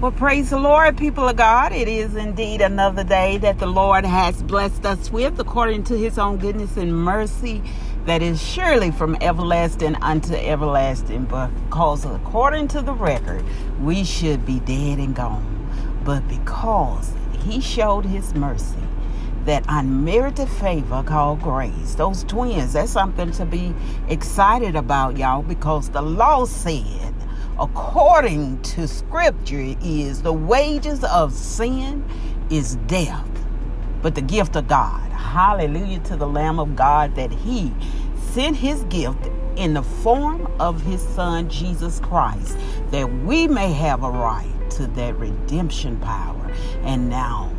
Well, praise the Lord, people of God. It is indeed another day that the Lord has blessed us with according to his own goodness and mercy that is surely from everlasting unto everlasting. But because according to the record, we should be dead and gone. But because he showed his mercy, that unmerited favor called grace. Those twins, that's something to be excited about, y'all, because the law said according to scripture is the wages of sin is death but the gift of god. Hallelujah to the lamb of god that he sent his gift in the form of his son jesus christ that we may have a right to that redemption power. And now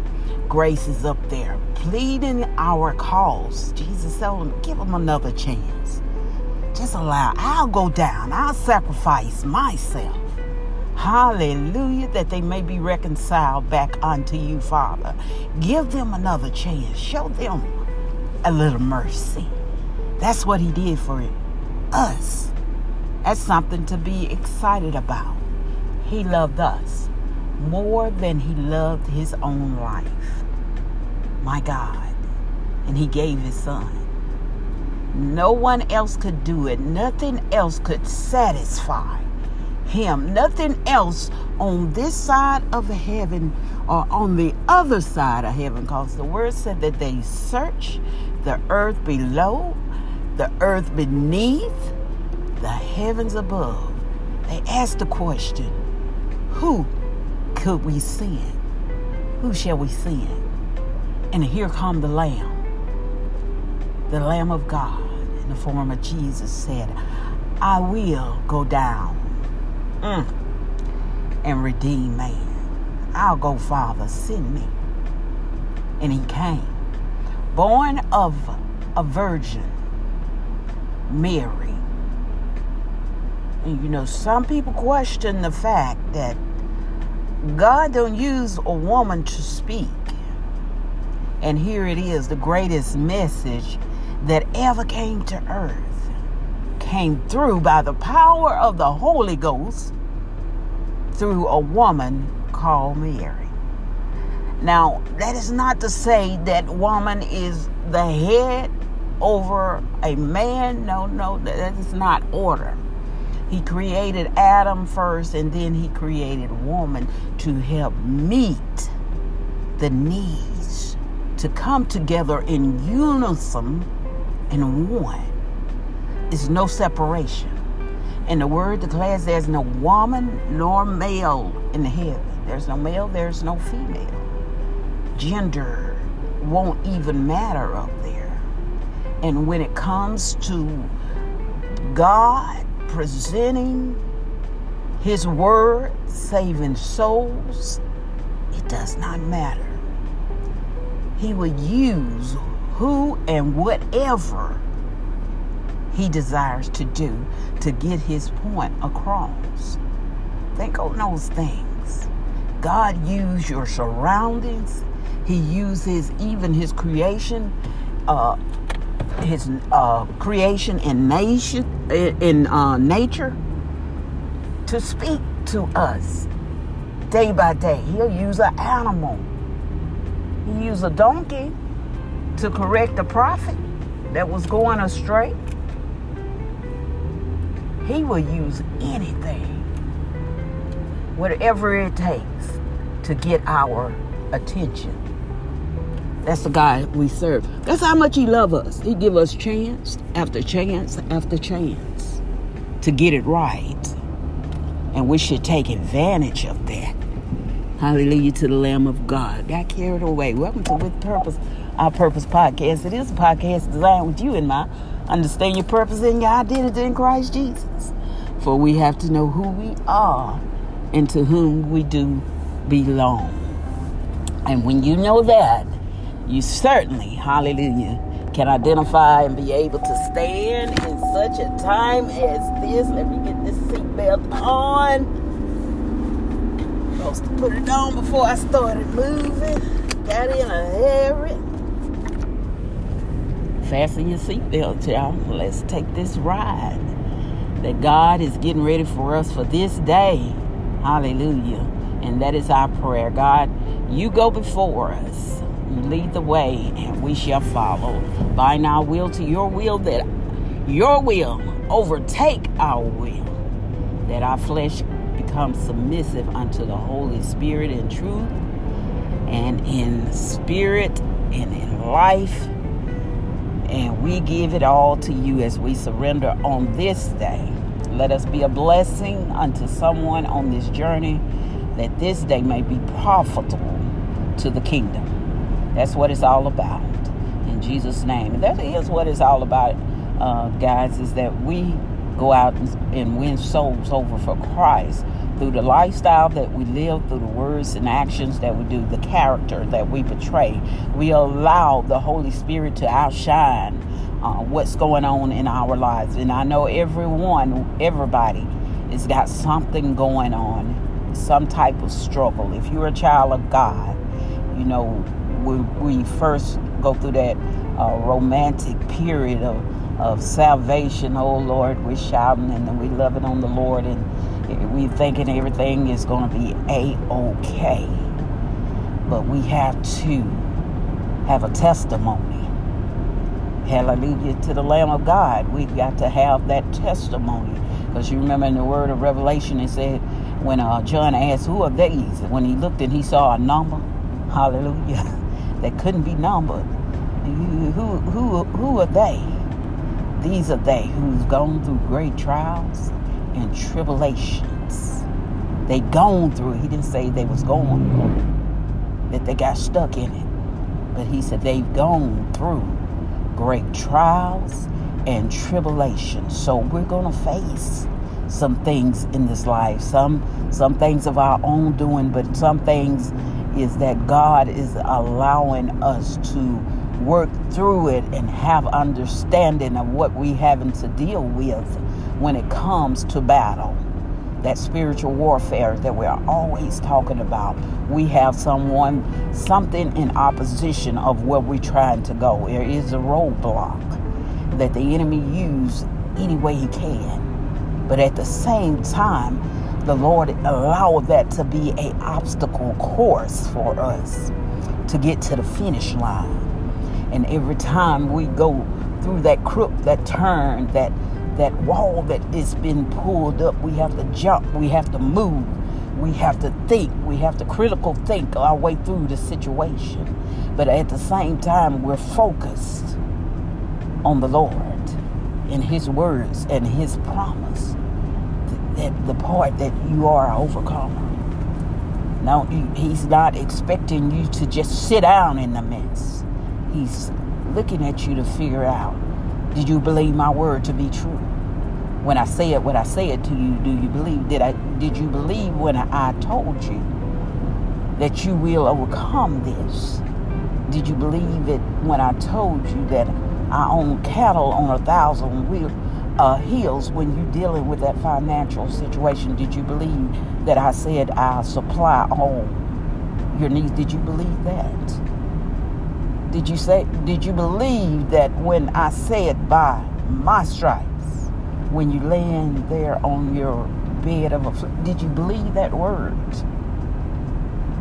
grace is up there pleading our cause. Jesus told give him another chance just allow, I'll go down, I'll sacrifice myself. Hallelujah, that they may be reconciled back unto you, Father. Give them another chance. Show them a little mercy. That's what He did for us. That's something to be excited about. He loved us more than He loved His own life. My God. And He gave His Son. No one else could do it. Nothing else could satisfy him. Nothing else on this side of heaven or on the other side of heaven. Because the word said that they search the earth below, the earth beneath, the heavens above. They asked the question Who could we send? Who shall we send? And here come the Lamb the Lamb of God in the form of Jesus said, I will go down mm, and redeem man. I'll go, Father, send me. And he came, born of a virgin, Mary. And you know, some people question the fact that God don't use a woman to speak. And here it is, the greatest message that ever came to earth came through by the power of the Holy Ghost through a woman called Mary. Now, that is not to say that woman is the head over a man. No, no, that is not order. He created Adam first and then he created woman to help meet the needs, to come together in unison and one is no separation. And the word declares there's no woman nor male in the heaven. There's no male, there's no female. Gender won't even matter up there. And when it comes to God presenting His word, saving souls, it does not matter. He will use who and whatever he desires to do to get his point across. Think on those things. God used your surroundings. He uses even his creation, uh, his uh, creation in nation, in uh, nature, to speak to us day by day. He'll use an animal. He used a donkey to correct the prophet that was going astray. He will use anything, whatever it takes, to get our attention. That's the God we serve. That's how much He loves us. He give us chance after chance after chance to get it right. And we should take advantage of that. Hallelujah to the Lamb of God. Got carried away. Welcome to With Purpose our Purpose Podcast. It is a podcast designed with you in mind. Understand your purpose and your identity in Christ Jesus. For we have to know who we are and to whom we do belong. And when you know that, you certainly, hallelujah, can identify and be able to stand in such a time as this. Let me get this seatbelt on. Supposed to put it on before I started moving. Got in a hurry. Fasten your seatbelt, y'all. Let's take this ride that God is getting ready for us for this day. Hallelujah. And that is our prayer. God, you go before us. You lead the way, and we shall follow. Bind our will to your will, that your will overtake our will, that our flesh become submissive unto the Holy Spirit in truth and in spirit and in life. And we give it all to you as we surrender on this day. Let us be a blessing unto someone on this journey that this day may be profitable to the kingdom. That's what it's all about. In Jesus' name. And that is what it's all about, uh, guys, is that we go out and win souls over for Christ through the lifestyle that we live, through the words and actions that we do, the character that we portray. We allow the Holy Spirit to outshine uh, what's going on in our lives. And I know everyone, everybody, has got something going on, some type of struggle. If you're a child of God, you know, when we first go through that uh, romantic period of, of salvation. Oh Lord, we're shouting and we love it on the Lord and we thinking everything is going to be a-okay. But we have to have a testimony. Hallelujah to the lamb of god. We've got to have that testimony. Because you remember in the word of revelation it said when uh, john asked who are these? When he looked and he saw a number hallelujah that couldn't be numbered. Who, who, who are they? These are they who's gone through great trials and tribulations. They gone through it. He didn't say they was going, that they got stuck in it. But he said they've gone through great trials and tribulations. So we're gonna face some things in this life. Some some things of our own doing, but some things is that God is allowing us to work through it and have understanding of what we having to deal with when it comes to battle. That spiritual warfare that we're always talking about. We have someone, something in opposition of where we're trying to go. There is a roadblock that the enemy use any way he can. But at the same time, the Lord allowed that to be a obstacle course for us to get to the finish line. And every time we go through that crook, that turn, that that wall that is been pulled up. We have to jump. We have to move. We have to think. We have to critical think our way through the situation. But at the same time, we're focused on the Lord and His words and His promise. That the part that you are an overcomer. Now, He's not expecting you to just sit down in the mess. He's looking at you to figure out did you believe my word to be true? When I said what I said to you, do you believe? Did I did you believe when I, told you that you will overcome this? Did you believe it when I told you that I own cattle on a thousand wheel, uh, when you're dealing with that financial situation? Did you believe that I said I'll supply all your needs? Did you believe that? Did you say did you believe that when I said by my stripes, when you laying there on your bed of affliction, did you believe that word?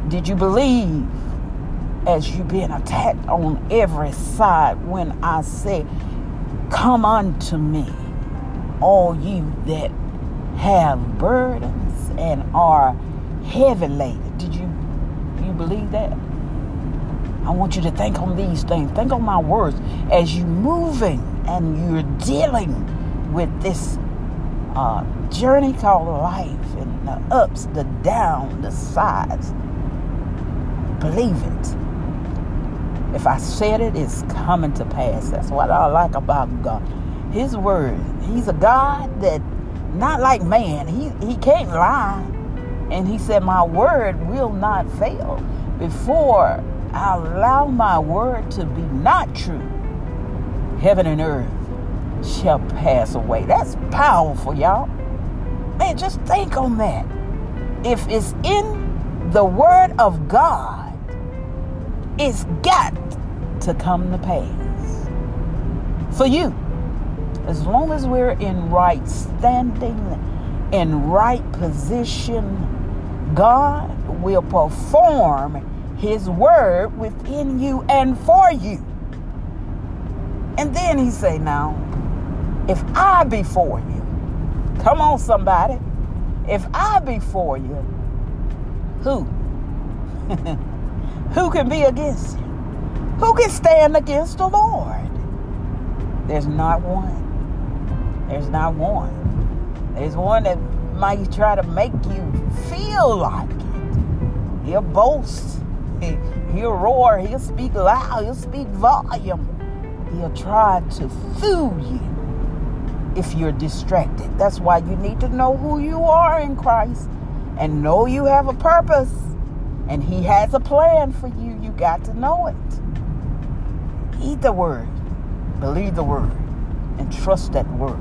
Did you believe as you've been attacked on every side when I said, Come unto me, all you that have burdens and are heavy laden. Did you you believe that? I want you to think on these things. Think on my words as you're moving and you're dealing with this uh, journey called life and the ups, the downs, the sides. Believe it. If I said it, it's coming to pass. That's what I like about God. His word. He's a God that not like man. He he can't lie. And he said, My word will not fail. Before I allow my word to be not true, heaven and earth shall pass away. That's powerful, y'all. Man, just think on that. If it's in the word of God, it's got to come to pass. For you, as long as we're in right standing, in right position, God God will perform his word within you and for you. And then he say, now, if I be for you, come on somebody, if I be for you, who? who can be against you? Who can stand against the Lord? There's not one. There's not one. There's one that might try to make you feel like it. He'll boast. He'll roar. He'll speak loud. He'll speak volume. He'll try to fool you if you're distracted. That's why you need to know who you are in Christ and know you have a purpose and He has a plan for you. You got to know it. Eat the word, believe the word, and trust that word.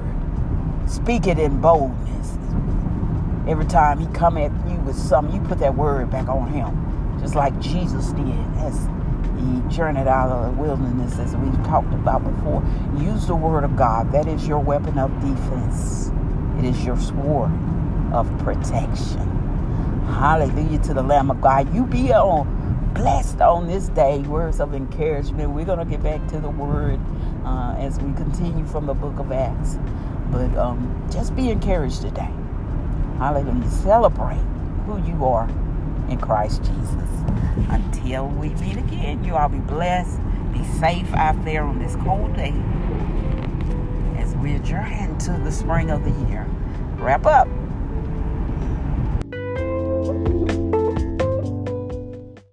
Speak it in boldness. Every time he come at you with something, you put that word back on him. Just like Jesus did as he journeyed out of the wilderness, as we've talked about before. Use the word of God. That is your weapon of defense. It is your sword of protection. Hallelujah to the Lamb of God. You be on blessed on this day. Words of encouragement. We're going to get back to the word uh, as we continue from the book of Acts. But um, just be encouraged today. Hallelujah. Celebrate who you are in Christ Jesus. Until we meet again, you all be blessed. Be safe out there on this cold day as we adjourn to the spring of the year. Wrap up.